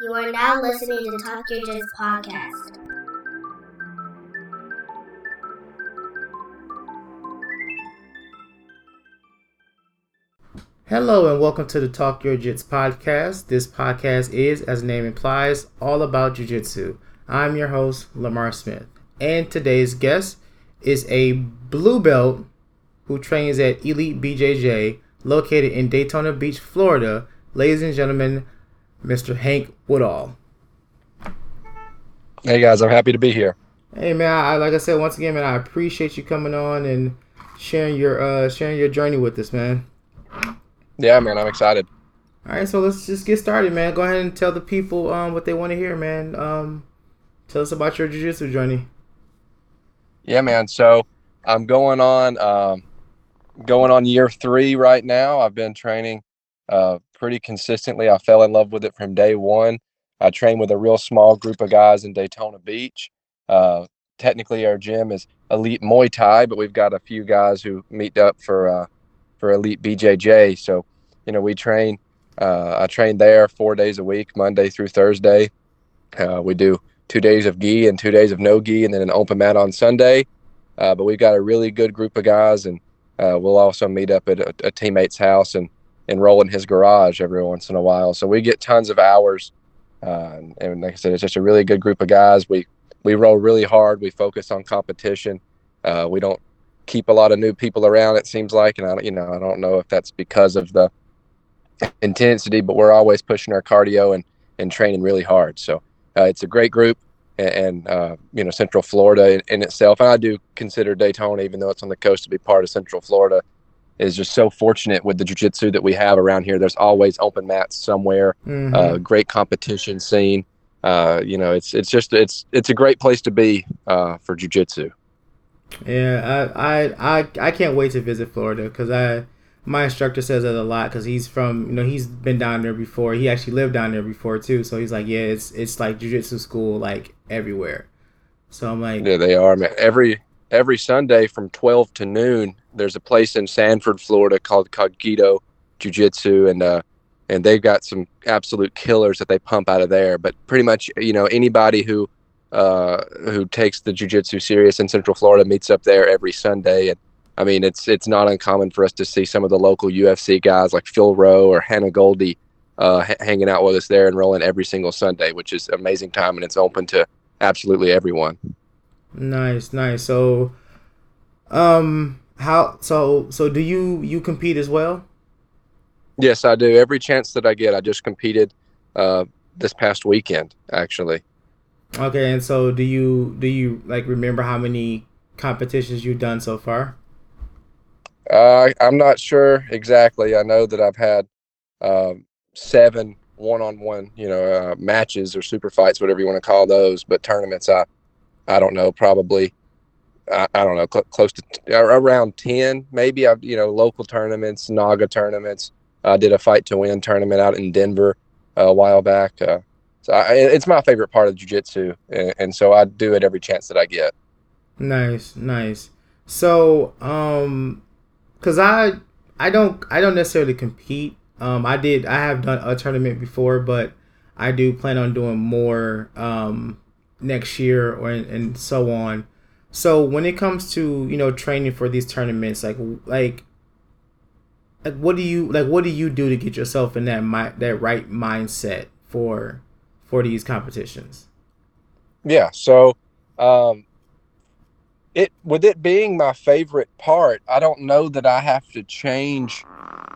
You are now listening to Talk Yo Jits podcast. Hello and welcome to the Talk Yo Jits podcast. This podcast is, as the name implies, all about jiu-jitsu. I'm your host, Lamar Smith. And today's guest is a blue belt who trains at Elite BJJ, located in Daytona Beach, Florida. Ladies and gentlemen, Mr. Hank Woodall. Hey guys, I'm happy to be here. Hey man, I, like I said once again, man, I appreciate you coming on and sharing your uh sharing your journey with us, man. Yeah, man, I'm excited. All right, so let's just get started, man. Go ahead and tell the people um what they want to hear, man. Um, tell us about your jiu-jitsu journey. Yeah, man. So I'm going on um, going on year three right now. I've been training uh, pretty consistently. I fell in love with it from day one. I train with a real small group of guys in Daytona Beach. Uh, technically, our gym is Elite Muay Thai, but we've got a few guys who meet up for uh, for Elite BJJ. So, you know, we train. Uh, I train there four days a week, Monday through Thursday. Uh, we do two days of gi and two days of no gi, and then an open mat on Sunday. Uh, but we've got a really good group of guys, and uh, we'll also meet up at a, a, teammate's house and, and roll in his garage every once in a while. So we get tons of hours. Uh, and, like I said, it's just a really good group of guys. We we roll really hard. We focus on competition. Uh, we don't keep a lot of new people around. It seems like, and I you know I don't know if that's because of the intensity, but we're always pushing our cardio and and training really hard. So uh, it's a great group and, uh, you know Central Florida in, in, itself. And I do consider Daytona, even though it's on the coast, to be part of Central Florida. Is just so fortunate with the jiu-jitsu that we have around here. There's always open mats somewhere. Mm-hmm. Uh, great competition scene. Uh, you know, it's it's just it's it's a great place to be uh, for jiu-jitsu. Yeah, I I I, I can't wait to visit Florida because I my instructor says that a lot because he's from you know he's been down there before. He actually lived down there before too. So he's like, yeah, it's it's like jujitsu school like everywhere. So I'm like, yeah, they are man. Every every Sunday from twelve to noon, there's a place in Sanford, Florida called Cogito Jiu Jitsu, and uh, and they've got some absolute killers that they pump out of there. But pretty much, you know, anybody who uh, who takes the jiu-jitsu serious in Central Florida meets up there every Sunday, and I mean, it's it's not uncommon for us to see some of the local UFC guys like Phil Rowe or Hannah Goldy uh, hanging out with us there and rolling every single Sunday, which is amazing time, and it's open to absolutely everyone. Nice, nice. So, um, how so so do you you compete as well? Yes, I do. Every chance that I get, I just competed uh, this past weekend, actually. Okay, and so do you do you like remember how many competitions you've done so far? Uh, I'm not sure exactly. I know that I've had um, seven one-on-one, you know, uh, matches or super fights, whatever you want to call those. But tournaments, I, I don't know, probably, I, I don't know, cl- close to t- around ten, maybe. I've, you know, local tournaments, Naga tournaments. I did a fight to win tournament out in Denver uh, a while back. Uh, so I, it's my favorite part of jujitsu, and, and so I do it every chance that I get. Nice, nice. So, um, cause I I don't I don't necessarily compete. Um, I did I have done a tournament before, but I do plan on doing more um next year or and so on. So when it comes to you know training for these tournaments, like like like what do you like what do you do to get yourself in that mi- that right mindset for for these competitions? Yeah, so um, it with it being my favorite part, I don't know that I have to change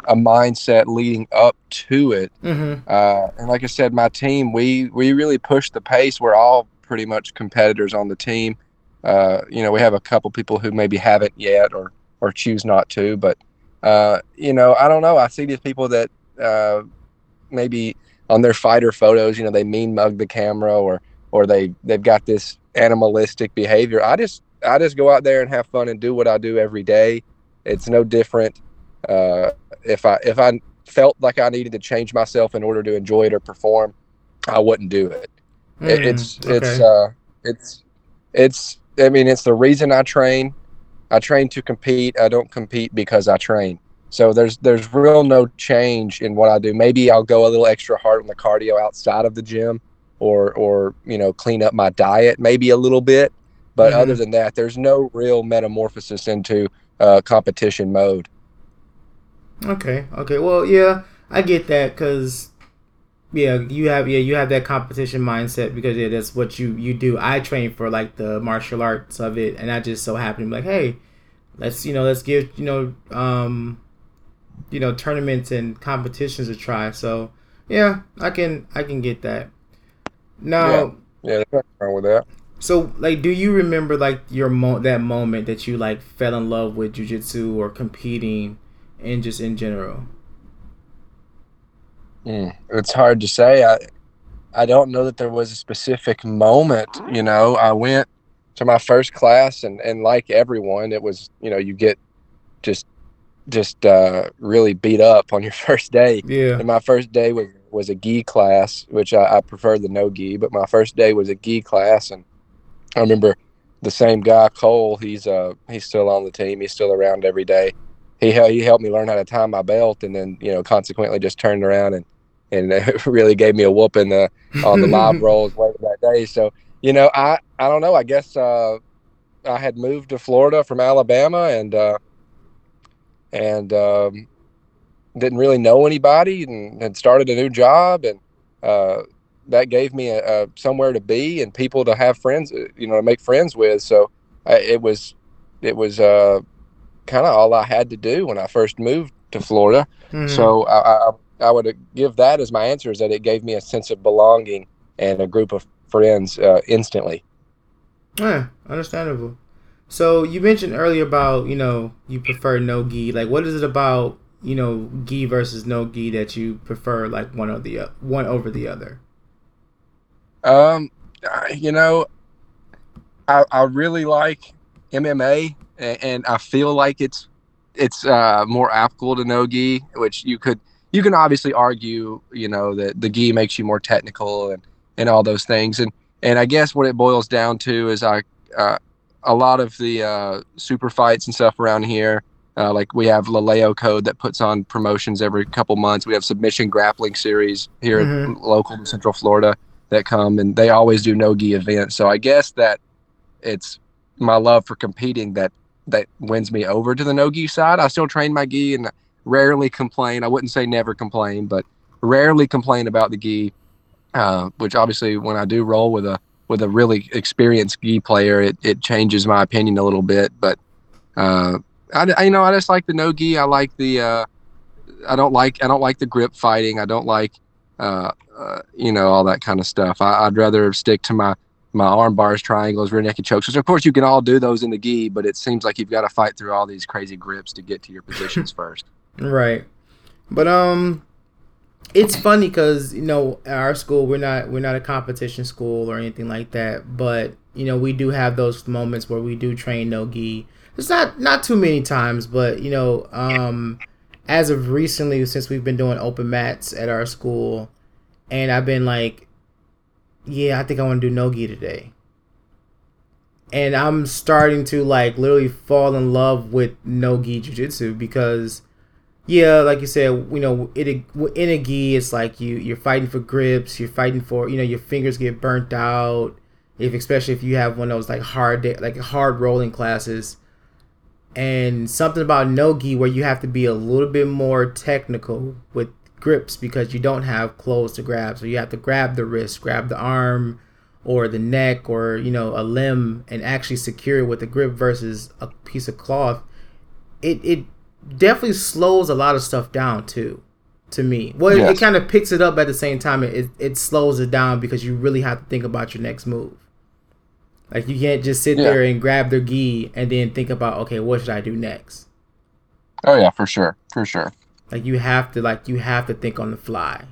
a mindset leading up to it. Mm-hmm. Uh, and like I said, my team we we really push the pace. We're all pretty much competitors on the team. Uh, you know, we have a couple people who maybe haven't yet or or choose not to, but uh, you know, I don't know. I see these people that uh, maybe on their fighter photos, you know, they mean mug the camera or or they they've got this animalistic behavior. I just I just go out there and have fun and do what I do every day. It's no different. Uh, if I if I felt like I needed to change myself in order to enjoy it or perform, I wouldn't do it. Mm, it's okay. it's uh, it's it's I mean it's the reason I train. I train to compete. I don't compete because I train. So there's there's real no change in what I do. Maybe I'll go a little extra hard on the cardio outside of the gym, or or you know clean up my diet maybe a little bit. But Mhm. other than that, there's no real metamorphosis into uh, competition mode. Okay. Okay. Well, yeah, I get that because yeah, you have yeah you have that competition mindset because yeah that's what you you do. I train for like the martial arts of it, and I just so happen to be like, hey, let's you know let's give you know um you know tournaments and competitions a try. So yeah, I can I can get that. Now. Yeah, there's nothing wrong with that. So, like, do you remember like your mo- that moment that you like fell in love with jujitsu or competing, and just in general? Mm, it's hard to say. I I don't know that there was a specific moment. You know, I went to my first class, and and like everyone, it was you know you get just just uh, really beat up on your first day. Yeah. And my first day was was a gi class, which I, I prefer the no gi, but my first day was a gi class, and I remember the same guy Cole. He's uh he's still on the team. He's still around every day. He he helped me learn how to tie my belt, and then you know consequently just turned around and and really gave me a whooping uh, on the live rolls later that day. So you know I I don't know. I guess uh, I had moved to Florida from Alabama and uh, and um, didn't really know anybody and had started a new job and uh, that gave me a, a somewhere to be and people to have friends uh, you know to make friends with so I, it was it was uh, kind of all I had to do when I first moved to Florida Mhm. so I, I I would give that as my answer is that it gave me a sense of belonging and a group of friends uh, instantly yeah, understandable. So you mentioned earlier about you know you prefer no gi. Like, what is it about you know gi versus no gi that you prefer like one or the o- one over the other? Um, you know, I, I really like MMA, and, I feel like it's it's uh, more applicable to no gi, which you could you can obviously argue, you know, that the gi makes you more technical and and all those things, and and I guess what it boils down to is I uh, a lot of the uh, super fights and stuff around here. Uh, like we have Laleo Code that puts on promotions every couple months. We have Submission Grappling Series here Mhm. at local in Central Florida that come and they always do no gi events. So I guess that it's my love for competing that that wins me over to the no gi side. I still train my gi and rarely complain. I wouldn't say never complain, but rarely complain about the gi. Uh, which obviously, when I do roll with a with a really experienced gi player, it, it changes my opinion a little bit. But uh, I, I- you know I just like the no gi. I like the uh, I don't like I don't like the grip fighting. I don't like uh, uh, you know all that kind of stuff. I, I'd rather stick to my my arm bars, triangles, rear naked chokes. Which of course you can all do those in the gi, but it seems like you've got to fight through all these crazy grips to get to your positions first. Right. But um it's funny cuz you know at our school we're not we're not a competition school or anything like that, but you know we do have those moments where we do train no gi. It's not not too many times, but you know um as of recently since we've been doing open mats at our school and I've been like yeah, I think I want to do no gi today. And I'm starting to like literally fall in love with no gi jiu-jitsu because yeah, like you said, you know, a, in a gi, it's like you you're fighting for grips, you're fighting for you know your fingers get burnt out, if especially if you have one of those like hard day, like hard rolling classes, and something about no gi where you have to be a little bit more technical with grips because you don't have clothes to grab, so you have to grab the wrist, grab the arm, or the neck, or you know a limb, and actually secure it with a grip versus a piece of cloth. It it definitely slows a lot of stuff down too to me well it- it, kind of picks it up at the same time it, it, it slows it down because you really have to think about your next move like you can't just sit Yeah. there and grab their gi and then think about okay what should i do next Oh yeah, for sure, for sure. Like you have to like you have to think on the fly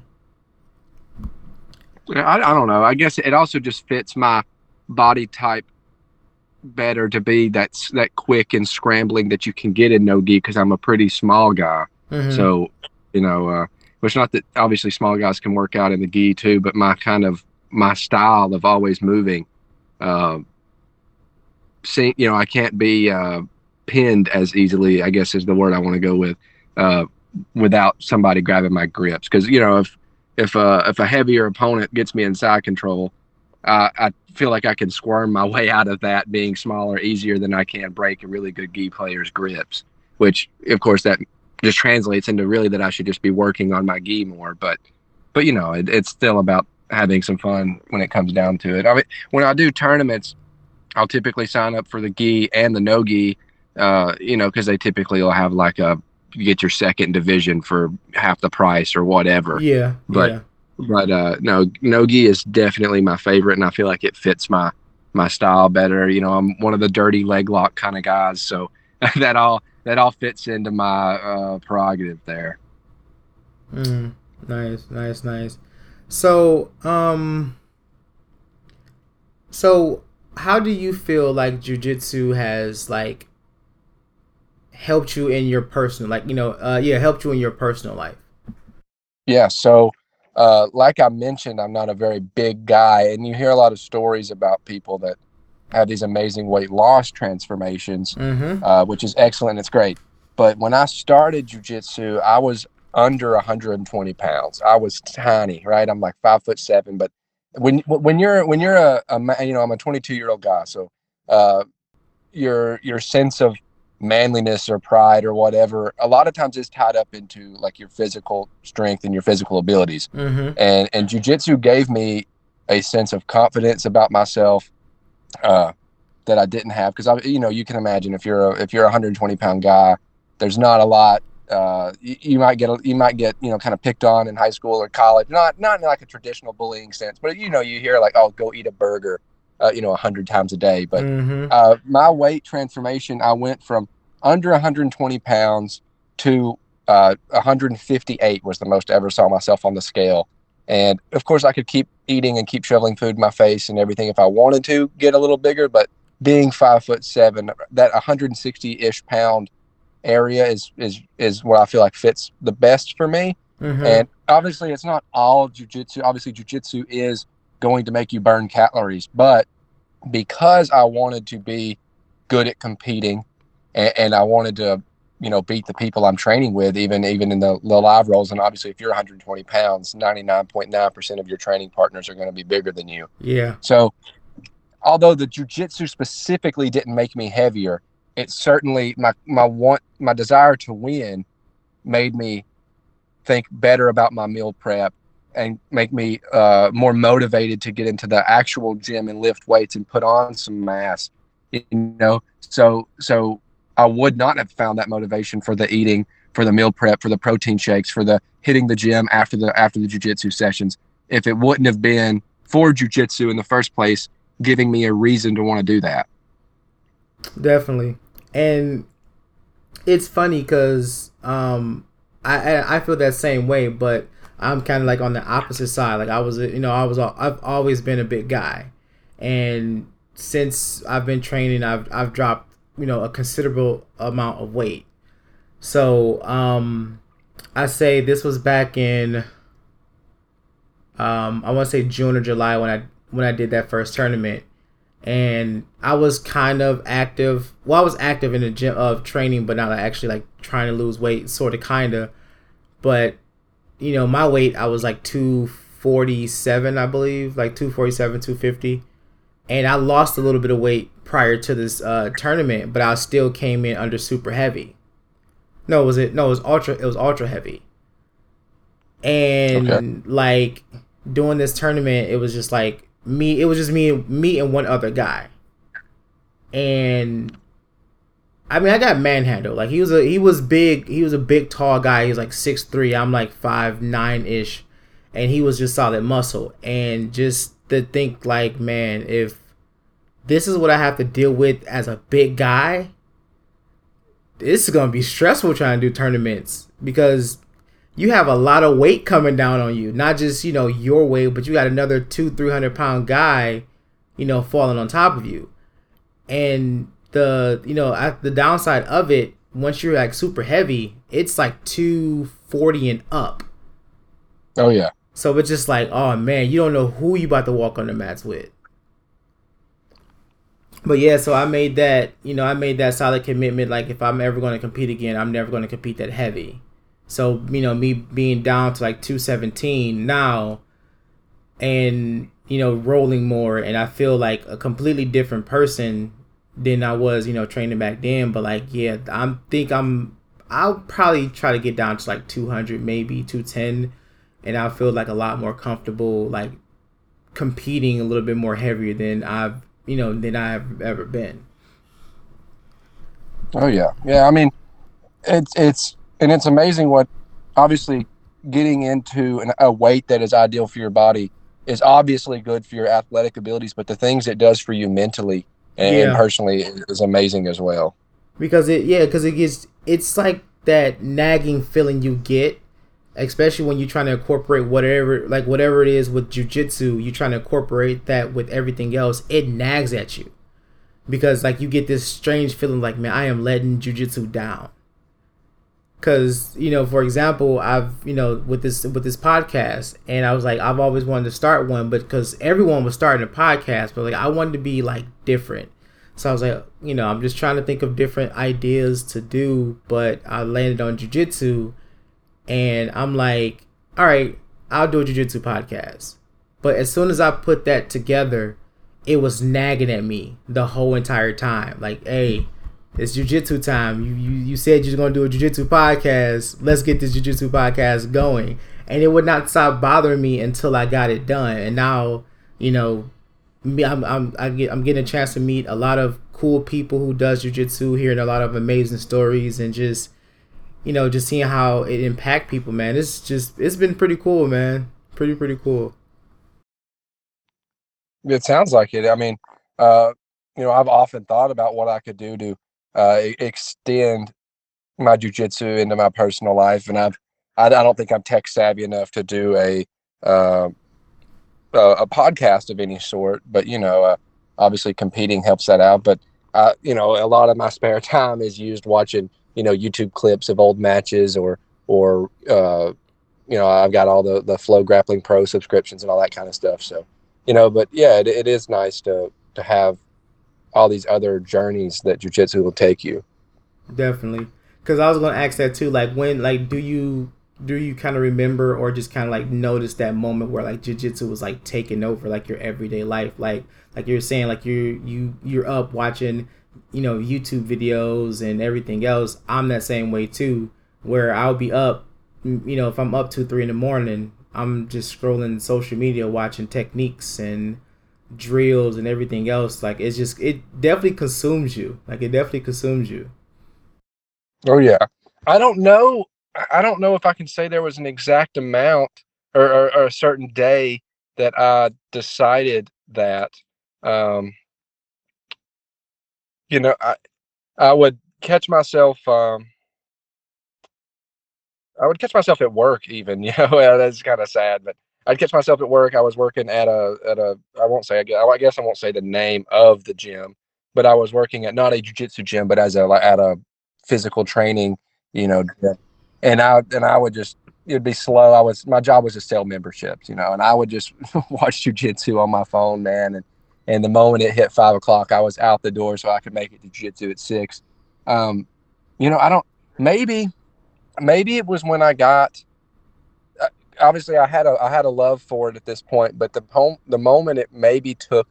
I, I don't know. I guess it also just fits my body type better to be that that quick and scrambling that you can get in no gi because I'm a pretty small guy. Mhm. So, you know, uh, which not that obviously small guys can work out in the gi too, but my kind of my style of always moving, uh, see, you know, I can't be uh, pinned as easily. I guess is the word I want to go with. uh, without somebody grabbing my grips. Because you know, if if a if a heavier opponent gets me in side control, uh, I feel like I can squirm my way out of that being smaller easier than I can break a really good gi player's grips. Which, of course, that just translates into really that I should just be working on my gi more. But but you know, it, it's still about having some fun when it comes down to it. I mean, when I do tournaments, I'll typically sign up for the gi and the no gi, uh, you know, because they typically will have like a get your second division for half the price or whatever. Yeah, but yeah. but uh, no, Nogi is definitely my favorite, and I feel like it fits my my style better. You know, I'm one of the dirty leg lock kind of guys, so that all that all fits into my uh, prerogative there. Mm, nice, nice, nice. So, um, so how do you feel like jujitsu has like helped you in your personal, like you know, uh, yeah, helped you in your personal life? Yeah. So, uh, like I mentioned, I'm not a very big guy, and you hear a lot of stories about people that have these amazing weight loss transformations, Mm-hmm. uh, which is excellent. It's great. But when I started jujitsu, I was under 120 pounds. I was tiny, right? I'm like five foot seven. But when when you're when you're a, a you know I'm a 22 year old guy, so uh, your your sense of manliness or pride or whatever, a lot of times it's tied up into like your physical strength and your physical abilities. Mm-hmm. And and jujitsu gave me a sense of confidence about myself uh, that I didn't have because I, you know, you can imagine if you're a, if you're a 120 pound guy, there's not a lot. Uh, you, you might get a, you might get you know kind of picked on in high school or college, not not in like a traditional bullying sense, but you know you hear like oh go eat a burger, uh, you know a hundred times a day. But mm-hmm. uh, my weight transformation, I went from under 120 pounds to uh, 158 was the most I ever saw myself on the scale. And of course, I could keep eating and keep shoveling food in my face and everything if I wanted to get a little bigger. But being five foot seven, that 160 ish pound area is is is what I feel like fits the best for me. Mm-hmm. And obviously, it's not all jujitsu. Obviously, jujitsu is going to make you burn calories, but because I wanted to be good at competing, and, and I wanted to, you know, beat the people I'm training with, even even in the, the live rolls. And obviously, if you're 120 pounds, 99.9 percent of your training partners are going to be bigger than you. yeah. So, although the jujitsu specifically didn't make me heavier, it certainly my my want my desire to win made me think better about my meal prep and make me uh, more motivated to get into the actual gym and lift weights and put on some mass. You know, so so I would not have found that motivation for the eating, for the meal prep, for the protein shakes, for the hitting the gym after the after the jujitsu sessions if it wouldn't have been for jujitsu in the first place, giving me a reason to want to do that. Definitely. And it's funny because um, I I feel that same way, but I'm kind of like on the opposite side. Like I was, you know, I was I've always been a big guy, and since I've been training, I've I've dropped you know a considerable amount of weight. So um, I say this was back in um, I want to say June or July when I when I did that first tournament, and I was kind of active. Well, I was active in the gym of training, but not actually like trying to lose weight, sort of, kinda. But you know, my weight I was like two forty seven, I believe, like two forty seven, two fifty, and I lost a little bit of weight prior to this uh, tournament, but I still came in under super heavy. No, was it? No, it was ultra. It was ultra heavy. And Okay. like doing this tournament, it was just like me. It was just me, me and one other guy. And I mean, I got manhandled. Like he was a he was big. He was a big, tall guy. He was like six three. I'm like five nine ish, and he was just solid muscle. And just to think like, man, if this is what I have to deal with as a big guy, this is gonna be stressful trying to do tournaments because you have a lot of weight coming down on you. Not just you know your weight, but you got another two three hundred pound guy, you know, falling on top of you. And the you know at the downside of it, once you're like super heavy, it's like two forty and up. Oh yeah. So it's just like, oh man, you don't know who you about to walk on the mats with. But yeah, so I made that, you know, I made that solid commitment. Like if I'm ever going to compete again, I'm never going to compete that heavy. So you know me being down to like 217 now, and you know rolling more, and I feel like a completely different person than I was you know training back then. But like yeah, I'm think I'm I'll probably try to get down to like 200 maybe 210, and I feel like a lot more comfortable like competing a little bit more heavier than I've you know than I've ever been. Oh yeah, yeah. I mean, it's it's and it's amazing what obviously getting into an, a weight that is ideal for your body is obviously good for your athletic abilities, but the things it does for you mentally and Yeah. personally is amazing as well. because it yeah because it gets it's like that nagging feeling you get especially when you're trying to incorporate whatever like whatever it is with jujitsu you're trying to incorporate that with everything else it nags at you because like you get this strange feeling like man i am letting jujitsu down because you know for example i've you know with this with this podcast and i was like i've always wanted to start one but because everyone was starting a podcast but like i wanted to be like different so I was like, you know, I'm just trying to think of different ideas to do, but I landed on jujitsu, and I'm like, all right, I'll do a jujitsu podcast. But as soon as I put that together, it was nagging at me the whole entire time. Like, hey, it's jujitsu time. You you you said you're gonna do a jujitsu podcast. Let's get this jujitsu podcast going. And it would not stop bothering me until I got it done. And now, you know, me I'm I'm I get, I'm getting a chance to meet a lot of cool people who does jujitsu, hearing a lot of amazing stories, and just you know just seeing how it impact people. Man, it's just it's been pretty cool, man. Pretty pretty cool. It sounds like it. I mean, uh, you know, I've often thought about what I could do to uh, extend my jujitsu into my personal life, and I've I, I don't think I'm tech savvy enough to do a uh, a, a podcast of any sort. But you know, uh, obviously competing helps that out. But uh, you know, a lot of my spare time is used watching you know YouTube clips of old matches or or uh, you know I've got all the the FloGrappling Pro subscriptions and all that kind of stuff. So you know, but yeah, it, it is nice to to have all these other journeys that jujitsu will take you. Definitely. Cause I was gonna ask that too. Like when like do you do you kind of remember or just kind of like notice that moment where like jujitsu was like taking over like your everyday life? Like like you're saying like you're you you're up watching you know YouTube videos and everything else. I'm that same way too. Where I'll be up, you know, if I'm up two three in the morning, I'm just scrolling social media watching techniques and drills and everything else. Like it's just it definitely consumes you. Like it definitely consumes you. Oh yeah. I don't know. I don't know if I can say there was an exact amount or, or, or a certain day that I decided that. Um, you know, I I would catch myself. Um, I would catch myself at work even. You know, that's kind of sad, but I'd catch myself at work. I was working at a at a. I won't say. I guess I won't say the name of the gym, but I was working at not a jujitsu gym, but as a like at a physical training. You know, and I and I would just it'd be slow. I was my job was to sell memberships, you know, and I would just watch jujitsu on my phone, man. And and the moment it hit five o'clock, I was out the door so I could make it to jujitsu at six. Um, you know, I don't maybe maybe it was when I got obviously I had a I had a love for it at this point, but the home the moment it maybe took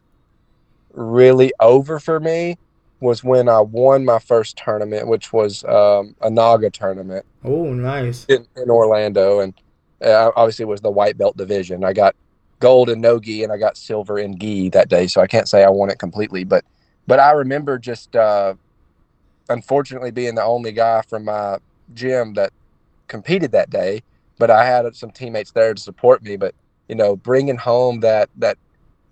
really over for me was when I won my first tournament, which was um, a Naga tournament Oh, nice. in, in Orlando, and uh, obviously it was the white belt division. I got gold in no gi, and I got silver in gi that day, so I can't say I won it completely, but but I remember just uh, unfortunately being the only guy from my gym that competed that day, but I had some teammates there to support me. But you know, bringing home that that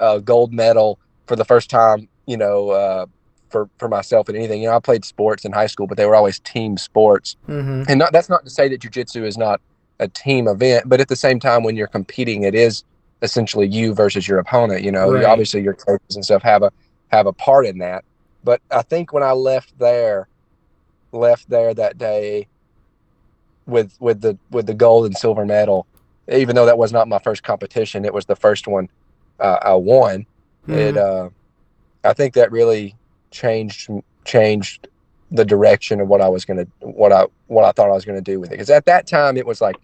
uh, gold medal for the first time, you know. Uh, for, for myself and anything, you know, I played sports in high school, but they were always team sports Mm-hmm. and not, that's not to say that jujitsu is not a team event, but at the same time, when you're competing, it is essentially you versus your opponent. You know, Right. obviously your coaches and stuff have a have a part in that. But I think when I left there, left there that day with with the with the gold and silver medal, even though that was not my first competition, it was the first one uh, I won. It uh, I think that really changed changed the direction of what I was gonna what I what I thought I was gonna do with it. Because at that time it was like,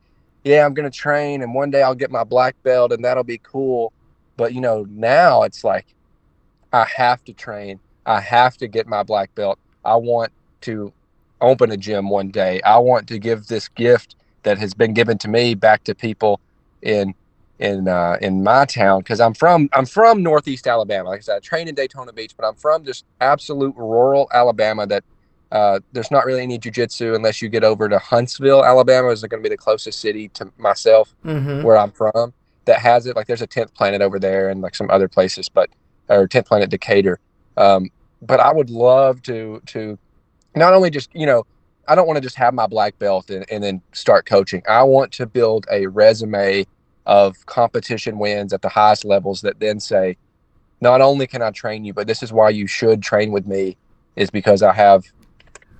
yeah, I'm gonna train and one day I'll get my black belt and that'll be cool. But you know, now it's like I have to train. I have to get my black belt. I want to open a gym one day. I want to give this gift that has been given to me back to people in in uh, in my town because I'm from I'm from Northeast Alabama. Like I said, I train in Daytona Beach, but I'm from just absolute rural Alabama. That uh, there's not really any jujitsu unless you get over to Huntsville, Alabama. Is going to be the closest city to myself Mm-hmm. where I'm from that has it. Like there's a tenth planet over there and like some other places, but or tenth planet Decatur. Um, but I would love to to not only just you know I don't want to just have my black belt and, and then start coaching. I want to build a resume of competition wins at the highest levels that then say, not only can I train you, but this is why you should train with me, is because I have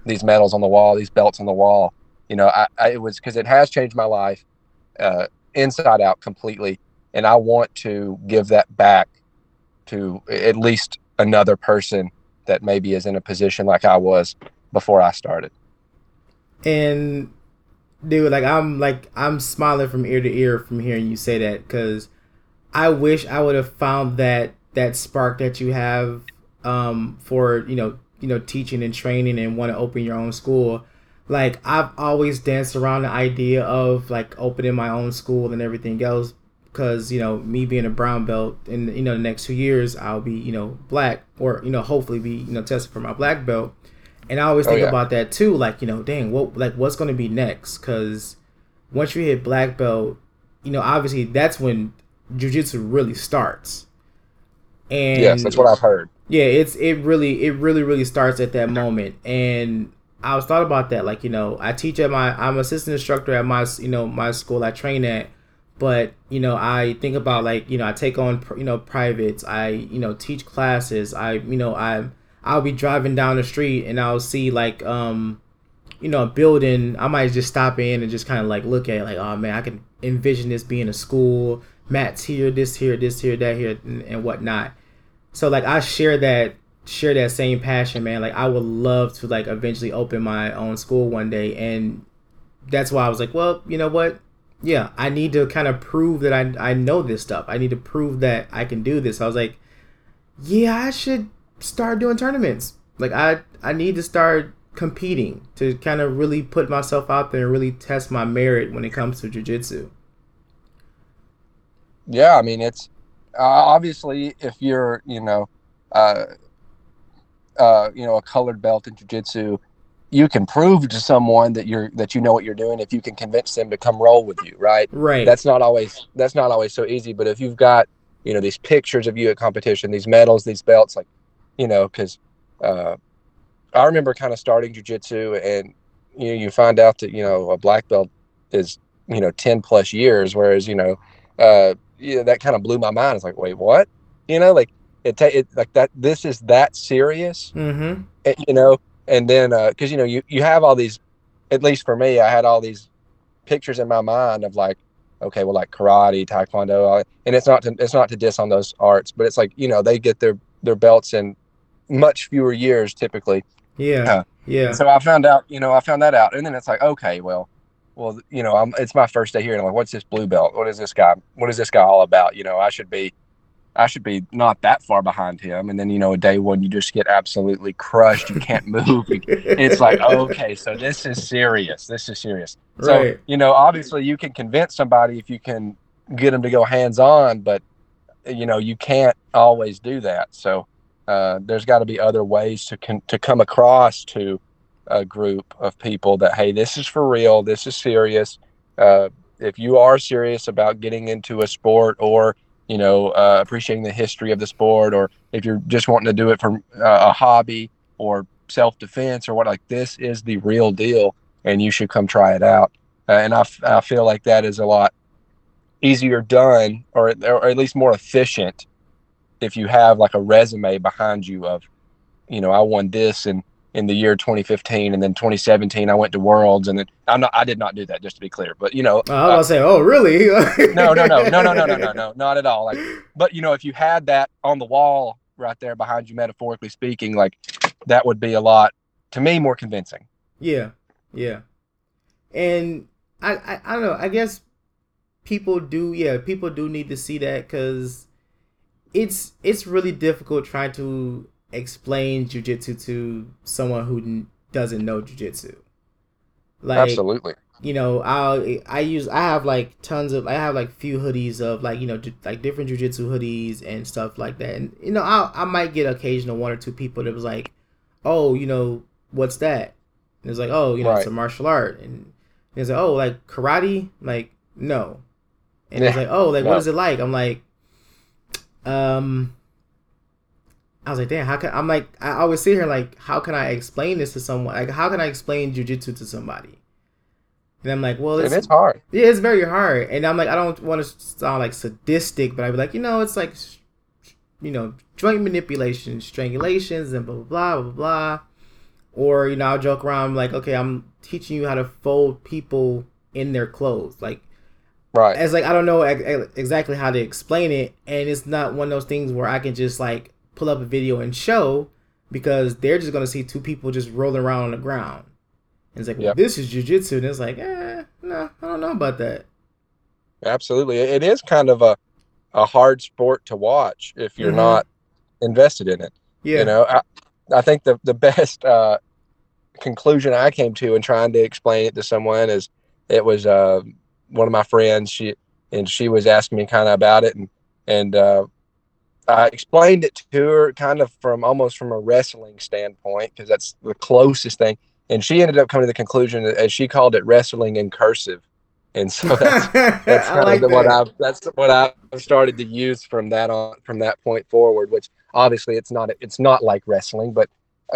these medals on the wall, these belts on the wall. You know, I, I it was because it has changed my life uh, inside out completely, and I want to give that back to at least another person that maybe is in a position like I was before I started. And dude, like I'm like I'm smiling from ear to ear from hearing you say that because I wish I would have found that that spark that you have um, for you know you know teaching and training and want to open your own school. Like I've always danced around the idea of like opening my own school and everything else because you know me being a brown belt in you know the next two years I'll be you know black or you know hopefully be you know tested for my black belt and I always Oh, think yeah. about that too like you know dang what like what's going to be next because once you hit black belt you know obviously that's when jujitsu really starts and yes, that's what I've heard. yeah, it's it really it really really starts at that moment, and I was thought about that. Like you know, I teach at my I'm assistant instructor at my you know my school I train at, but you know I think about like you know I take on you know privates. I you know teach classes. I you know I I'll be driving down the street and I'll see like um you know a building. I might just stop in and just kind of like look at it, like oh man I can envision this being a school. Mats here, this here, this here, that here, and, and whatnot. So like I share that share that same passion, man. Like I would love to like eventually open my own school one day and that's why I was like, well, you know what? Yeah, I need to kind of prove that I I know this stuff. I need to prove that I can do this. I was like, yeah, I should start doing tournaments. Like I I need to start competing to kind of really put myself out there and really test my merit when it comes to jiu-jitsu. Yeah, I mean it's uh, obviously if you're you know uh, uh, you know a colored belt in jiu-jitsu you can prove to someone that you're that you know what you're doing if you can convince them to come roll with you right Right. that's not always that's not always so easy but if you've got you know these pictures of you at competition these medals these belts like you know because uh, i remember kind of starting jiu-jitsu and you know you find out that you know a black belt is you know 10 plus years whereas you know uh you know, that kind of blew my mind. It's like wait what? You know like it, ta- it like that this is that serious? Mm-hmm. eh, you know and then because you know you you have all these at least for me i had all these pictures in my mind of like okay well like karate taekwondo and it's not to it's not to diss on those arts but it's like you know they get their their belts in much fewer years typically Yeah. Yeah. Yeah. so i found out you know i found that out and then it's like okay well well you know I'm, it's my first day here and I'm like what's this blue belt what is this guy what is this guy all about you know i should be I should be not that far behind him. And then, you know, a day one, you just get absolutely crushed. You can't move. It's like, okay, so this is serious. This is serious. So, you know, obviously you can convince somebody if you can get them to go hands on, but, you know, you can't always do that. So uh, there's got to be other ways to, con- to come across to a group of people that, hey, this is for real. This is serious. Uh, if you are serious about getting into a sport or you know, uh, appreciating the history of the sport, or if you're just wanting to do it for uh, a hobby or self defense or what, like this is the real deal, and you should come try it out. Uh, and I, f- I feel like that is a lot easier done, or, or at least more efficient, if you have like a resume behind you of, you know, I won this and in the year 2015 and then 2017 I went to Worlds and then I'm not I did not do that just to be clear but you know I was to say, oh, really? no, no, no, no, no, no, no, no, no, not at all. Like, but you know, if you had that on the wall right there behind you, metaphorically speaking, like that would be a lot to me more convincing. Yeah, yeah, and I, I, I don't know. I guess people do. Yeah, people do need to see that because it's it's really difficult trying to explain jujitsu to someone who doesn't know jujitsu. Like, Absolutely. You know, I I use I have like tons of I have like few hoodies of like you know like different jujitsu hoodies and stuff like that, and you know I I might get occasional one or two people that was like, oh you know what's that? And it's like oh you know right. it's a martial art, and it's like oh like karate like no, and yeah. it's like oh like no. what is it like? I'm like, um, I was like, damn, how can I'm like I always sit here like, how can I explain this to someone? Like, how can I explain jujitsu to somebody? And I'm like, well, it's, it's hard. Yeah, it's very hard. And I'm like, I don't want to sound like sadistic, but I'd be like, you know, it's like, you know, joint manipulation, strangulations, and blah blah blah blah blah. Or you know, I'll joke around like, okay, I'm teaching you how to fold people in their clothes, like. Right. It's like I don't know exactly how to explain it, and it's not one of those things where I can just like pull up a video and show because they're just gonna see two people just rolling around on the ground. And it's like, well, yep. this is jujitsu, and it's like, eh, no, I don't know about that. Absolutely, it is kind of a a hard sport to watch if you're mm-hmm. not invested in it. Yeah, you know, I, I think the the best uh, conclusion I came to in trying to explain it to someone is it was uh, one of my friends. She and she was asking me kind of about it, and and uh, I explained it to her kind of from almost from a wrestling standpoint because that's the closest thing. And she ended up coming to the conclusion that, as she called it, wrestling in cursive. And so that's, that's kind like of what I've that's what I've started to use from that on from that point forward. Which obviously it's not it's not like wrestling, but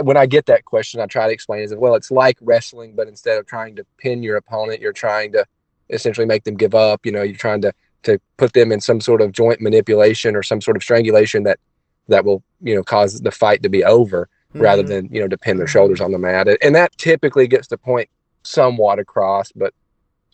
when I get that question, I try to explain as well. It's like wrestling, but instead of trying to pin your opponent, you're trying to essentially make them give up. You know, you're trying to to put them in some sort of joint manipulation or some sort of strangulation that that will you know cause the fight to be over mm-hmm. rather than you know to pin their shoulders on the mat and that typically gets the point somewhat across but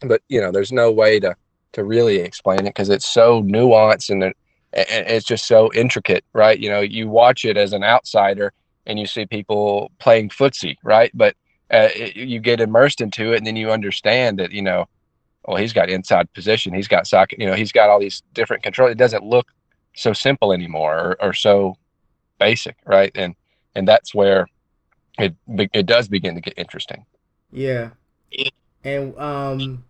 but you know there's no way to to really explain it because it's so nuanced and, and it's just so intricate right you know you watch it as an outsider and you see people playing footsie right but uh, it, you get immersed into it and then you understand that you know well, he's got inside position. He's got socket, you know, he's got all these different controls. It doesn't look so simple anymore or, or so basic. Right. And, and that's where it, it does begin to get interesting. Yeah. And, um,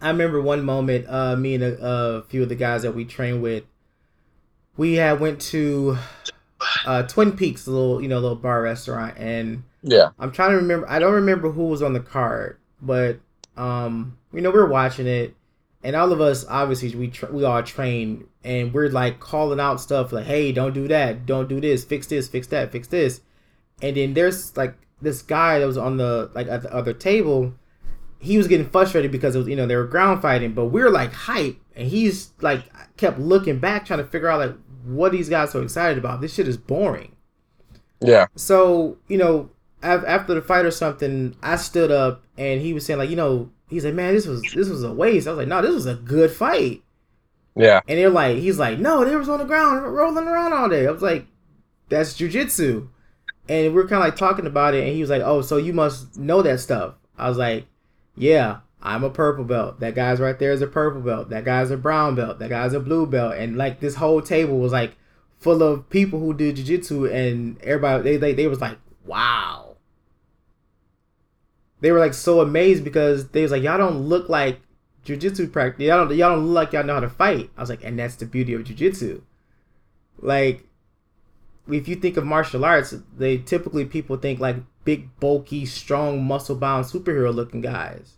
I remember one moment, uh, me and a, a few of the guys that we train with, we had went to, uh, Twin Peaks, a little, you know, little bar restaurant. And yeah, I'm trying to remember, I don't remember who was on the card, but, um, you know, we're watching it, and all of us obviously we tra- we all train, and we're like calling out stuff like, "Hey, don't do that, don't do this, fix this, fix that, fix this," and then there's like this guy that was on the like at the other table. He was getting frustrated because it was, you know they were ground fighting, but we are like hype, and he's like kept looking back trying to figure out like what these guys so excited about. This shit is boring. Yeah. So you know after the fight or something, I stood up and he was saying like, you know, he's like, man, this was this was a waste. I was like, no, this was a good fight. Yeah. And they're like, he's like, no, they was on the ground rolling around all day. I was like, that's jujitsu. And we're kind of like talking about it, and he was like, oh, so you must know that stuff. I was like, yeah, I'm a purple belt. That guy's right there is a purple belt. That guy's a brown belt. That guy's a blue belt. And like this whole table was like full of people who do jujitsu, and everybody they, they they was like, wow they were like so amazed because they was like, y'all don't look like jujitsu practice. Y'all don't y'all don't look like y'all know how to fight. I was like, and that's the beauty of jujitsu. Like, if you think of martial arts, they typically people think like big, bulky, strong, muscle bound superhero looking guys.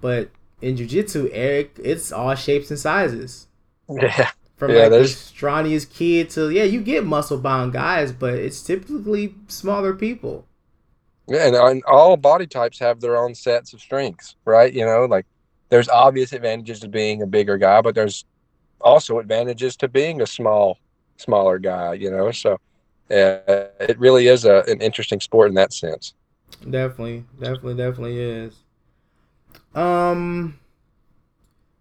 But in jujitsu, Eric, it's all shapes and sizes. Yeah. From yeah, like there's... the strongest kid to yeah, you get muscle bound guys, but it's typically smaller people. Yeah, and, and all body types have their own sets of strengths, right? You know, like there's obvious advantages to being a bigger guy, but there's also advantages to being a small, smaller guy. You know, so uh, it really is a, an interesting sport in that sense. Definitely, definitely, definitely is. Um,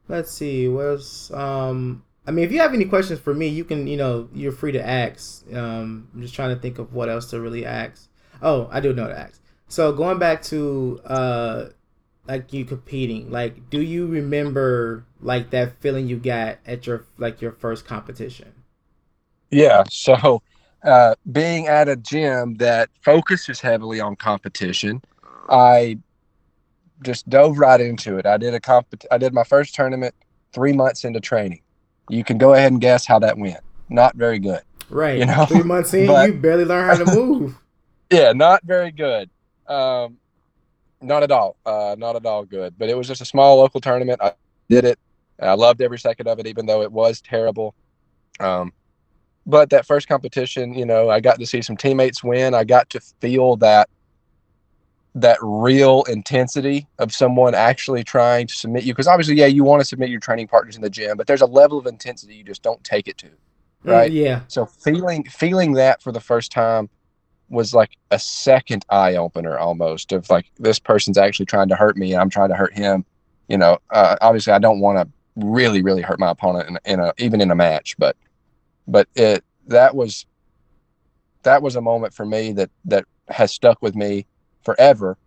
let's see. What's um. I mean, if you have any questions for me, you can, you know, you're free to ask. Um, I'm just trying to think of what else to really ask. Oh, I do know to ask. So going back to uh like you competing, like do you remember like that feeling you got at your like your first competition? Yeah. So uh being at a gym that focuses heavily on competition, I just dove right into it. I did a comp I did my first tournament 3 months into training. You can go ahead and guess how that went. Not very good. Right. You know, 3 months in but, you barely learn how to move. Yeah, not very good. Um, not at all. Uh, not at all good. But it was just a small local tournament. I did it. I loved every second of it, even though it was terrible. Um, but that first competition, you know, I got to see some teammates win. I got to feel that that real intensity of someone actually trying to submit you. Because obviously, yeah, you want to submit your training partners in the gym, but there's a level of intensity you just don't take it to, mm, right? Mm, yeah. So feeling feeling that for the first time was like a second eye opener almost of like this person's actually trying to hurt me and I'm trying to hurt him. You know, uh, obviously I don't want to really really hurt my opponent in, in a even in a match, but but it that was that was a moment for me that that has stuck with me forever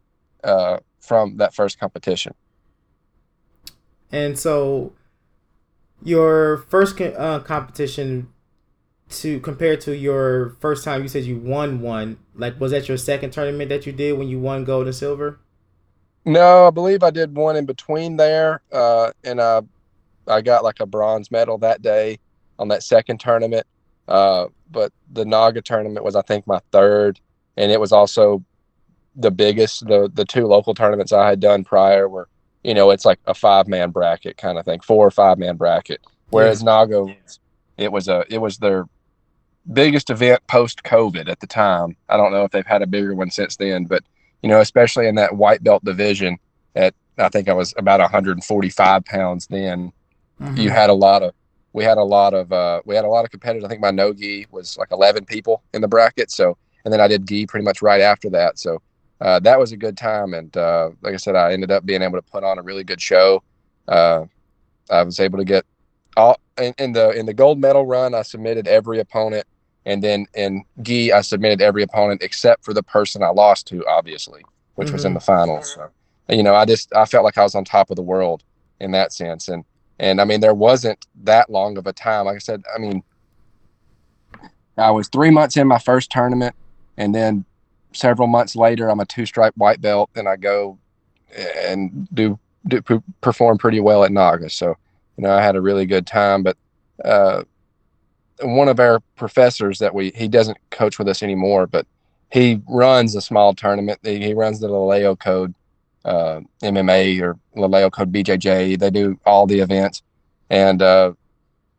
uh, from that first competition. And so, your first uh, competition to compare to your first time you said you won one. Like was that your second tournament that you did when you won gold and silver? No i believe i did one in between there uh, and uh, i got like a bronze medal that day on that second tournament. Uh, but the NAGA tournament was i think my third and it was also the biggest the the two local tournaments i had done prior were you know it's like a five man bracket kind of thing four or five man bracket whereas yeah. NAGA it was a it was their biggest event post COVID at the time. I don't know if they've had a bigger one since then, but you know, especially in that white belt division at I think I was about 145 pounds then. Mm-hmm. You had a lot of we had a lot of uh, we had a lot of competitors. I think my no gi was like 11 people in the bracket. So and then I did gi pretty much right after that. So uh, that was a good time. And uh, like I said, I ended up being able to put on a really good show. Uh, I was able to get all in, in the in the gold medal run. I submitted every opponent and then in gi, I submitted every opponent except for the person I lost to, obviously, which mm-hmm. was in mm-hmm. the finals. So, you know, I just I felt like I was on top of the world in that sense. And and I mean, there wasn't that long of a time. Like I said, I mean, I was three months in my first tournament, and then several months later, I'm a two stripe white belt, and I go and do, do perform pretty well at NAGA. So, you know, I had a really good time. But uh, one of our professors that we he doesn't coach with us anymore, but he runs a small tournament. He, he runs the Laleo Code uh, MMA or Laleo Code BJJ. They do all the events, and uh,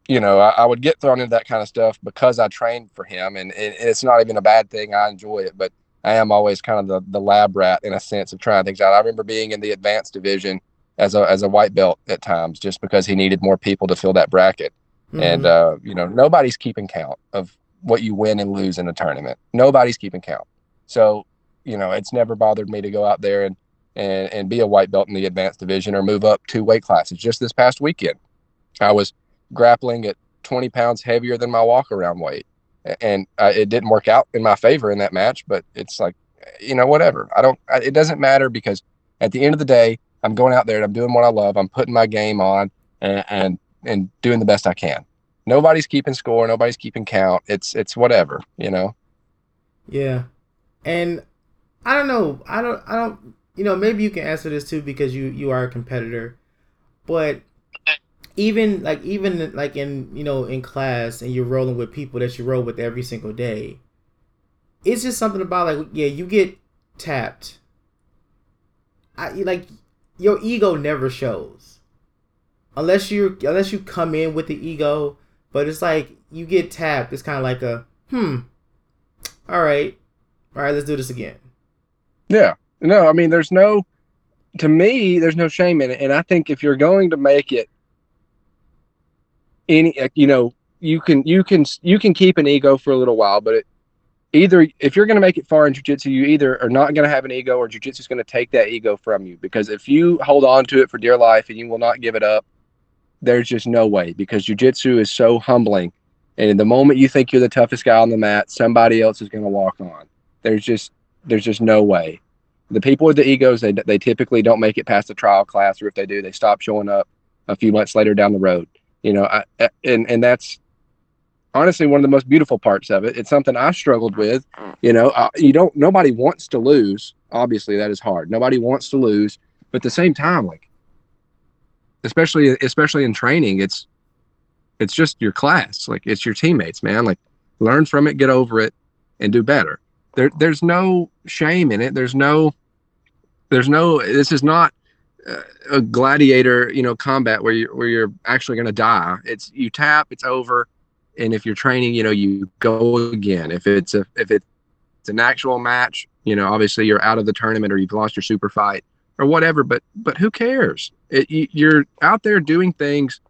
you know I, I, would get thrown into that kind of stuff because I trained for him, and it, it's not even a bad thing. I enjoy it, but I am always kind of the, the lab rat in a sense of trying things out. I remember being in the advanced division as a as a white belt at times, just because he needed more people to fill that bracket Mm-hmm. And uh, you know, nobody's keeping count of what you win and lose in a tournament. Nobody's keeping count. So, you know, it's never bothered me to go out there and and, and be a white belt in the advanced division or move up two weight classes. Just this past weekend, I was grappling at 20 pounds heavier than my walk around weight. And uh, it didn't work out in my favor in that match, but it's like, you know, whatever. I don't, I, it doesn't matter because at the end of the day, I'm going out there and I'm doing what I love. I'm putting my game on and, and and doing the best I can. Nobody's keeping score. Nobody's keeping count. It's it's whatever, you know. Yeah, and I don't know. I don't. I don't. You know, maybe you can answer this too because you you are a competitor, but even like even like in you know in class and you're rolling with people that you roll with every single day it's just something about like yeah you get tapped i like your ego never shows unless you unless you come in with the ego, but it's like you get tapped. It's kind of like a hmm. All right, all right, let's do this again. Yeah, no, I mean, there's no. To me, there's no shame in it, and I think if you're going to make it, any, you know, you can you can you can keep an ego for a little while, but it, either if you're going to make it far in jiu-jitsu you either are not going to have an ego or jiu-jitsu is going to take that ego from you because if you hold on to it for dear life and you will not give it up there's just no way because jujitsu is so humbling. And the moment you think you're the toughest guy on the mat, somebody else is going to walk on. There's just there's just no way. The people with the egos, they they typically don't make it past the trial class, or if they do, they stop showing up a few months later down the road. You know, I, and and that's honestly one of the most beautiful parts of it. It's something I struggled with. You know, uh, you don't. Nobody wants to lose. Obviously, that is hard. Nobody wants to lose, but at the same time, like, especially especially in training, it's it's just your class. Like, it's your teammates, man. Like, learn from it, get over it, and do better. There, there's no shame in it. There's no, there's no. This is not uh, a gladiator, you know, combat where you're where you're actually going to die. It's you tap, it's over, and if you're training, you know, you go again. If it's a if it's an actual match, you know, obviously you're out of the tournament or you've lost your super fight or whatever. But but who cares? It, you're out there doing things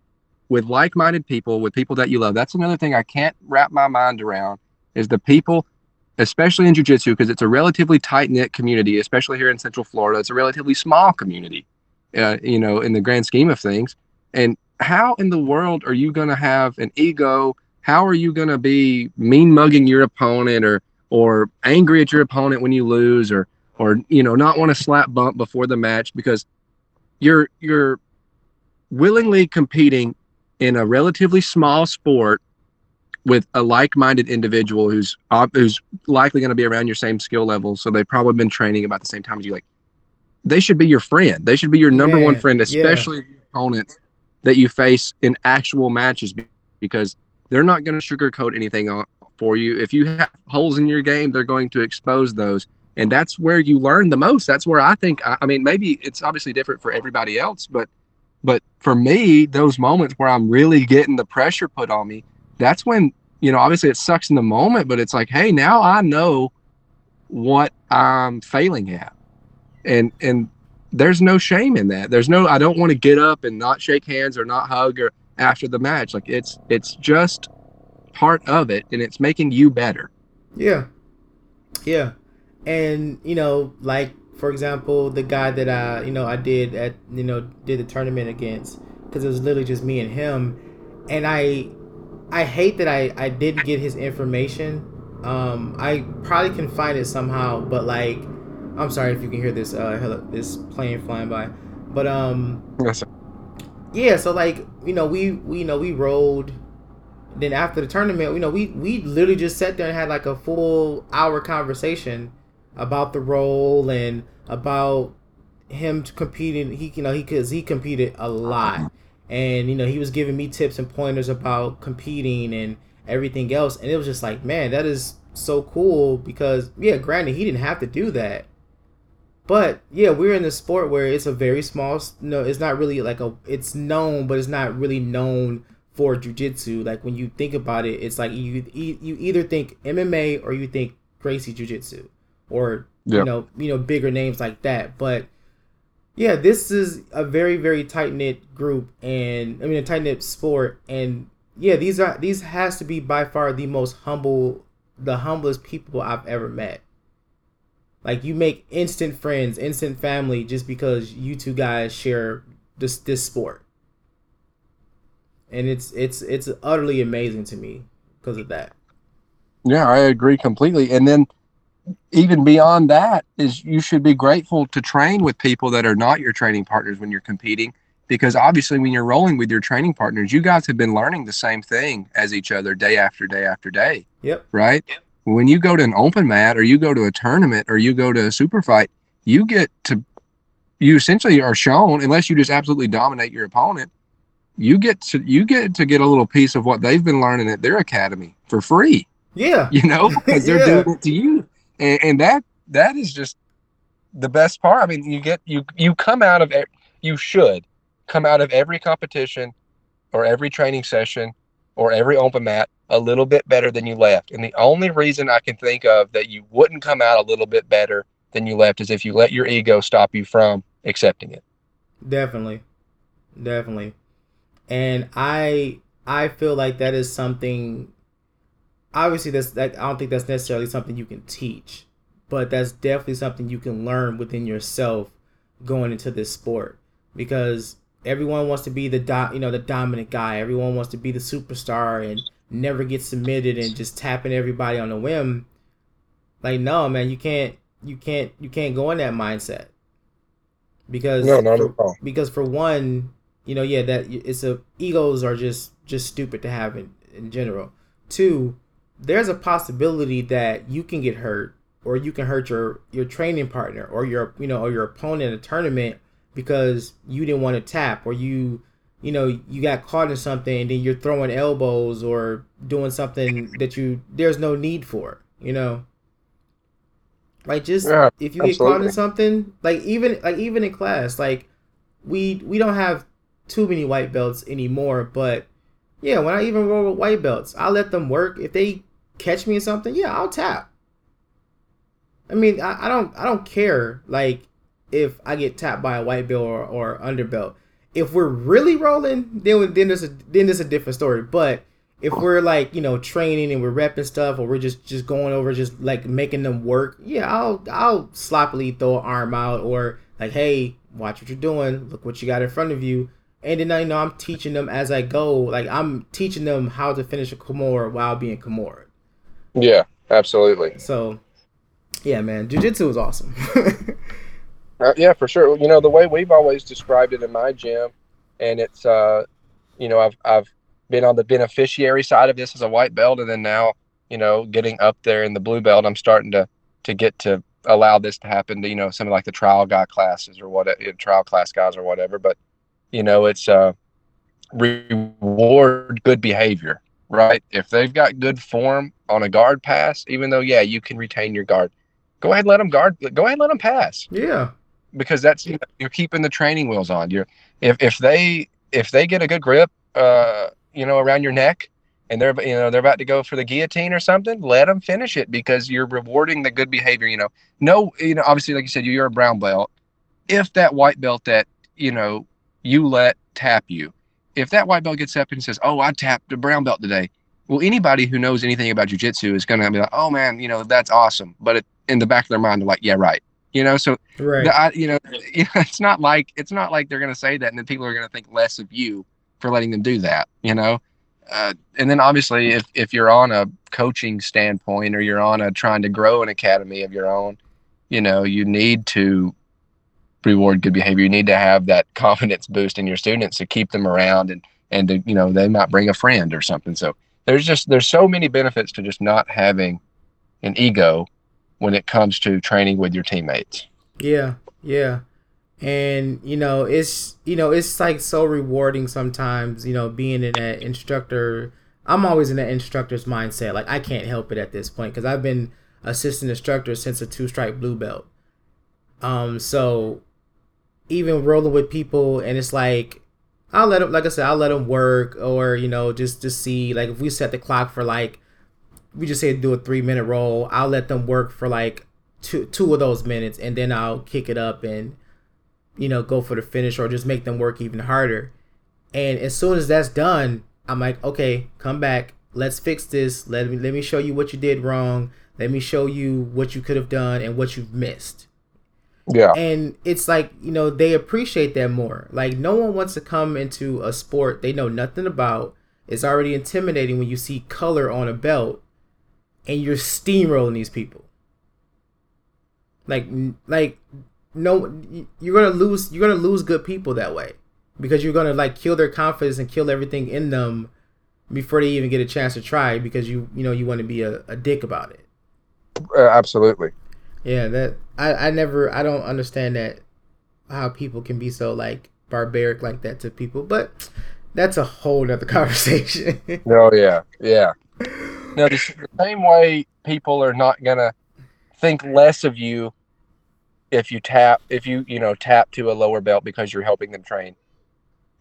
with like-minded people, with people that you love. That's another thing I can't wrap my mind around is the people especially in jiu-jitsu because it's a relatively tight-knit community especially here in central florida it's a relatively small community uh, you know, in the grand scheme of things. And how in the world are you going to have an ego? How are you going to be mean mugging your opponent or or angry at your opponent when you lose or or you know not want to slap bump before the match because you're you're willingly competing in a relatively small sport with a like-minded individual who's who's likely going to be around your same skill level so they've probably been training about the same time as you like they should be your friend. They should be your number yeah, one friend, especially yeah. opponents that you face in actual matches because they're not going to sugarcoat anything for you. If you have holes in your game, they're going to expose those. And that's where you learn the most. That's where I think, I mean, maybe it's obviously different for everybody else, but, but for me, those moments where I'm really getting the pressure put on me, that's when, you know, obviously it sucks in the moment, but it's like, hey, now I know what I'm failing at and and there's no shame in that. There's no I don't want to get up and not shake hands or not hug or after the match. Like it's it's just part of it and it's making you better. Yeah. Yeah. And you know, like for example, the guy that I, you know, I did at, you know, did the tournament against cuz it was literally just me and him and I I hate that I I didn't get his information. Um I probably can find it somehow, but like I'm sorry if you can hear this uh this plane flying by, but um. Yes, yeah, so like you know we we you know we rode. Then after the tournament, you know we we literally just sat there and had like a full hour conversation about the roll and about him competing. He you know he cause he competed a lot, and you know he was giving me tips and pointers about competing and everything else, and it was just like man that is so cool because yeah, granted he didn't have to do that, but yeah, we're in the sport where it's a very small. No, it's not really like a. It's known, but it's not really known for jujitsu. Like when you think about it, it's like you you either think MMA or you think Gracie Jiu-Jitsu, or yep. you know you know bigger names like that. But yeah, this is a very very tight knit group, and I mean a tight knit sport, and yeah, these are these has to be by far the most humble, the humblest people I've ever met. Like you make instant friends, instant family just because you two guys share this this sport. And it's it's it's utterly amazing to me because of that. Yeah, I agree completely. And then even beyond that is you should be grateful to train with people that are not your training partners when you're competing because obviously when you're rolling with your training partners you guys have been learning the same thing as each other day after day after day. Yep. Right? Yep. When you go to an open mat or you go to a tournament or you go to a super fight, you get to you essentially are shown unless you just absolutely dominate your opponent you get to you get to get a little piece of what they've been learning at their academy for free. Yeah. You know because they're yeah. doing it to you and, and, that that is just the best part i mean you get you you come out of you should come out of every competition or every training session or every open mat a little bit better than you left. And the only reason I can think of that you wouldn't come out a little bit better than you left is if you let your ego stop you from accepting it. Definitely. Definitely. And I I feel like that is something obviously that's that I don't think that's necessarily something you can teach, but that's definitely something you can learn within yourself going into this sport because everyone wants to be the do, you know the dominant guy. Everyone wants to be the superstar and never get submitted and just tapping everybody on a whim. Like no, man, you can't you can't you can't go in that mindset because No, not for, at all. because for one, you know, yeah, that it's a egos are just just stupid to have in in general. Two, there's a possibility that you can get hurt or you can hurt your your training partner or your you know or your opponent in a tournament because you didn't want to tap or you you know you got caught in something and then you're throwing elbows or doing something that you there's no need for you know? Like just Yeah, if you get caught in something like even like even in class like we we don't have too many white belts anymore but yeah when i even roll with white belts i'll let them work. If they catch me in something yeah i'll tap. I mean i, I don't i don't care like if i get tapped by a white belt or, or underbelt if we're really rolling then then there's a then there's a different story. But if we're like you know training and we're repping stuff or we're just just going over just like making them work yeah i'll i'll sloppily throw an arm out or like hey watch what you're doing. Look what you got in front of you. And then I know I'm teaching them as I go. Like I'm teaching them how to finish a Kimura while being Kimura. Yeah, absolutely. So, yeah, man, jujitsu is awesome. Uh, yeah, for sure. You know, the way we've always described it in my gym, and it's, uh, you know, I've I've been on the beneficiary side of this as a white belt, and then now, you know, getting up there in the blue belt, I'm starting to to get to allow this to happen to you know some of like the trial guy classes or what uh, trial class guys or whatever. But you know, it's uh, reward good behavior, right? If they've got good form on a guard pass, even though yeah, you can retain your guard, go ahead let them guard. Go ahead let them pass yeah, because that's you know, you're keeping the training wheels on. You're if if they if they get a good grip, uh, you know, around your neck, and they're you know they're about to go for the guillotine or something, let them finish it because you're rewarding the good behavior. You know, no, you know, obviously, like you said, you're a brown belt. If that white belt that you know you let tap you, if that white belt gets up and says, "Oh, I tapped a brown belt today," well, anybody who knows anything about jujitsu is going to be like, "Oh man, you know, that's awesome," but it, in the back of their mind, they're like, "Yeah, right." You know, so right. the, I, you know, it's not like it's not like they're going to say that, and then people are going to think less of you for letting them do that. You know, uh, and then obviously, if if you're on a coaching standpoint or you're on a trying to grow an academy of your own, you know, you need to reward good behavior. You need to have that confidence boost in your students to keep them around, and and to, you know, they might bring a friend or something. So there's just there's so many benefits to just not having an ego when it comes to training with your teammates. Yeah, yeah. And you know, it's you know, it's like so rewarding sometimes, you know, being in that instructor I'm always in that instructor's mindset. Like I can't help it at this point cuz I've been assistant instructor since a two stripe blue belt. Um so even rolling with people and it's like I'll let them like I said, I'll let them work or you know, just to see like if we set the clock for like we just say do a 3 minute roll, I'll let them work for like two two of those minutes and then I'll kick it up and you know go for the finish or just make them work even harder. And as soon as that's done, I'm like, okay, come back. Let's fix this. Let me let me show you what you did wrong. Let me show you what you could have done and what you've missed. Yeah. And it's like, you know, they appreciate that more. Like no one wants to come into a sport they know nothing about. It's already intimidating when you see color on a belt and you're steamrolling these people. Like like no you're going to lose you're going to lose good people that way because you're going to like kill their confidence and kill everything in them before they even get a chance to try because you you know you want to be a, a dick about it. Uh, absolutely. Yeah, that I I never I don't understand that how people can be so like barbaric like that to people, but that's a whole nother conversation. Oh yeah, yeah. The, the same way people are not gonna think less of you if you tap if you you know tap to a lower belt because you're helping them train.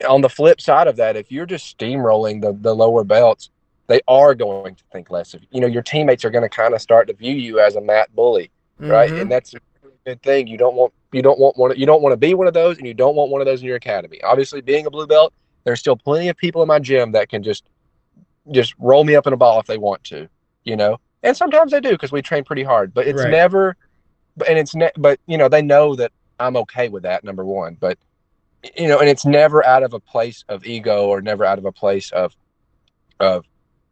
On the flip side of that, if you're just steamrolling the the lower belts, they are going to think less of you. You know, your teammates are going to kind of start to view you as a mat bully. Right? Mhm. And that's a good thing. You don't want you don't want one you don't want to be one of those, and you don't want one of those in your academy. Obviously, being a blue belt, there's still plenty of people in my gym that can just just roll me up in a ball if they want to, you know. And sometimes they do because we train pretty hard, but it's Right. never. But and it's ne- but you know they know that I'm okay with that. Number one, but you know, and it's never out of a place of ego or never out of a place of of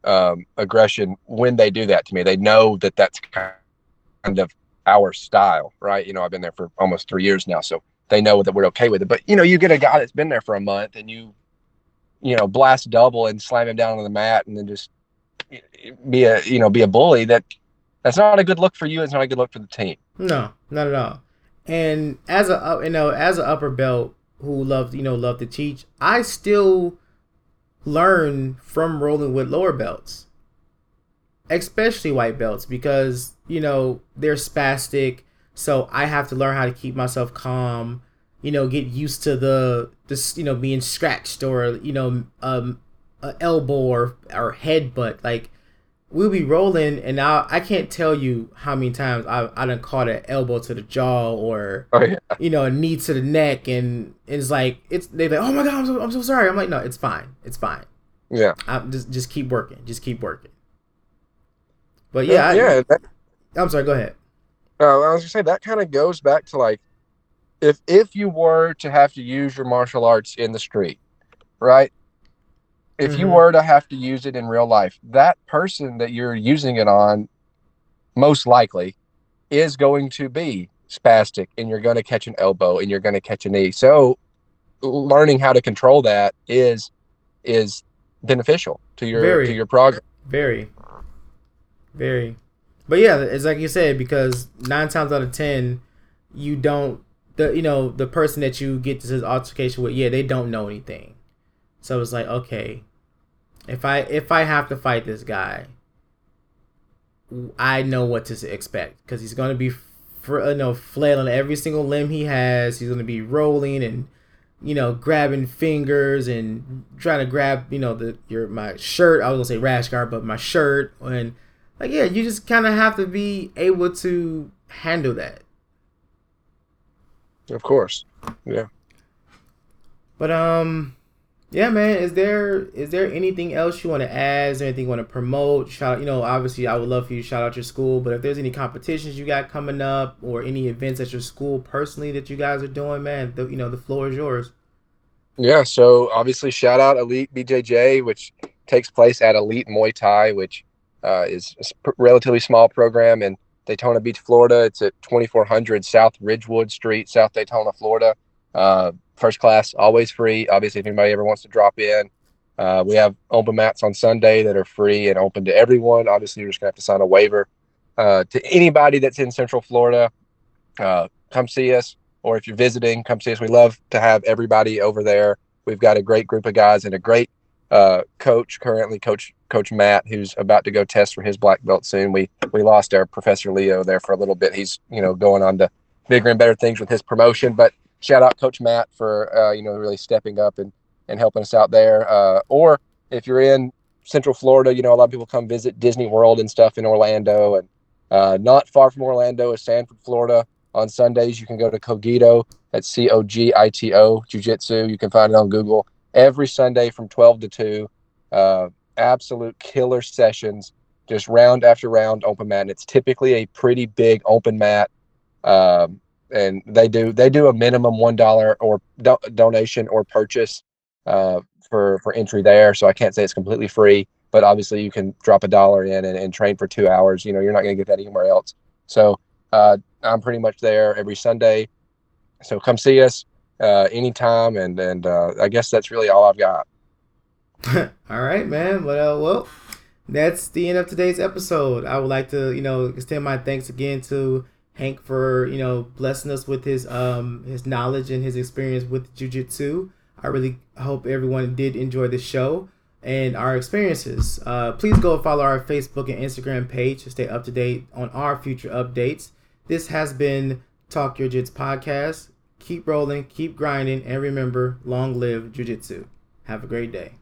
um, aggression when they do that to me. They know that that's kind of our style, right? You know, I've been there for almost three years now, so they know that we're okay with it. But you know, you get a guy that's been there for a month and you, you know, blast double and slam him down on the mat and then just be a you know be a bully. That that's not a good look for you. It's not a good look for the team. No, not at all. And as a you know as an upper belt who loved you know love to teach, I still learn from rolling with lower belts, especially white belts because you know they're spastic so I have to learn how to keep myself calm, you know, get used to the this, you know, being scratched or, you know, um a elbow or or headbutt. Like we'll be rolling and I I can't tell you how many times I I done caught an elbow to the jaw or oh, yeah. you know, a knee to the neck and it's like it's they're like, Oh my god, I'm so I'm so sorry. I'm like, no, it's fine. It's fine. Yeah. I'm just just keep working. Just keep working. But yeah, yeah, I, that, I'm sorry, go ahead. Uh, I was gonna say that kind of goes back to like if if you were to have to use your martial arts in the street, right? If mm-hmm. you were to have to use it in real life, that person that you're using it on, most likely, is going to be spastic, and you're going to catch an elbow, and you're going to catch a knee. So, learning how to control that is is beneficial to your very, to your progress. Very, very. But yeah, it's like you said because nine times out of ten, you don't the you know the person that you get this altercation with, yeah, they don't know anything. So it's like okay, if I if I have to fight this guy, I know what to expect because he's gonna be, for, you know, flailing every single limb he has. He's gonna be rolling and you know grabbing fingers and trying to grab you know the your my shirt. I was gonna say rash guard, but my shirt and like yeah, you just kind of have to be able to handle that. Of course, yeah. But um, yeah, man. Is there is there anything else you want to add? Is there anything you want to promote? Shout, you know, obviously, I would love for you to shout out your school. But if there's any competitions you got coming up, or any events at your school personally that you guys are doing, man, the, you know, the floor is yours. Yeah. So obviously, shout out Elite BJJ, which takes place at Elite Muay Thai, which uh, is a relatively small program in Daytona Beach, Florida. It's at 2400 South Ridgewood Street, South Daytona, Florida. Uh, first class, always free. Obviously, if anybody ever wants to drop in, uh, we have open mats on Sunday that are free and open to everyone. Obviously, you're just gonna have to sign a waiver. Uh, to anybody that's in Central Florida, uh, come see us. Or if you're visiting, come see us. We love to have everybody over there. We've got a great group of guys and a great uh, coach currently, Coach Coach Matt, who's about to go test for his black belt soon. We we lost our Professor Leo there for a little bit. He's you know going on to bigger and better things with his promotion. But shout out Coach Matt for uh, you know really stepping up and and helping us out there. Uh, or if you're in Central Florida, you know a lot of people come visit Disney World and stuff in Orlando, and uh, not far from Orlando is Sanford, Florida. On Sundays, you can go to Cogito. That's C O G I T O Jiu Jitsu. You can find it on Google every Sunday from 12 to 2. Uh, absolute killer sessions, just round after round open mat. And it's typically a pretty big open mat. Um, and they do they do a minimum one dollar or do- donation or purchase uh, for for entry there. So I can't say it's completely free, but obviously you can drop a dollar in and, and train for two hours. You know, you're not going to get that anywhere else. So uh, I'm pretty much there every Sunday. So come see us uh, anytime. And and uh, I guess that's really all I've got. all right, man. Well, well, that's the end of today's episode. I would like to, you know, extend my thanks again to Hank for, you know, blessing us with his um his knowledge and his experience with jujitsu. I really hope everyone did enjoy the show and our experiences. Uh, please go follow our Facebook and Instagram page to stay up to date on our future updates. This has been Talk Yo Jits podcast keep rolling, keep grinding, and remember, long live Jiu Jitsu. Have a great day.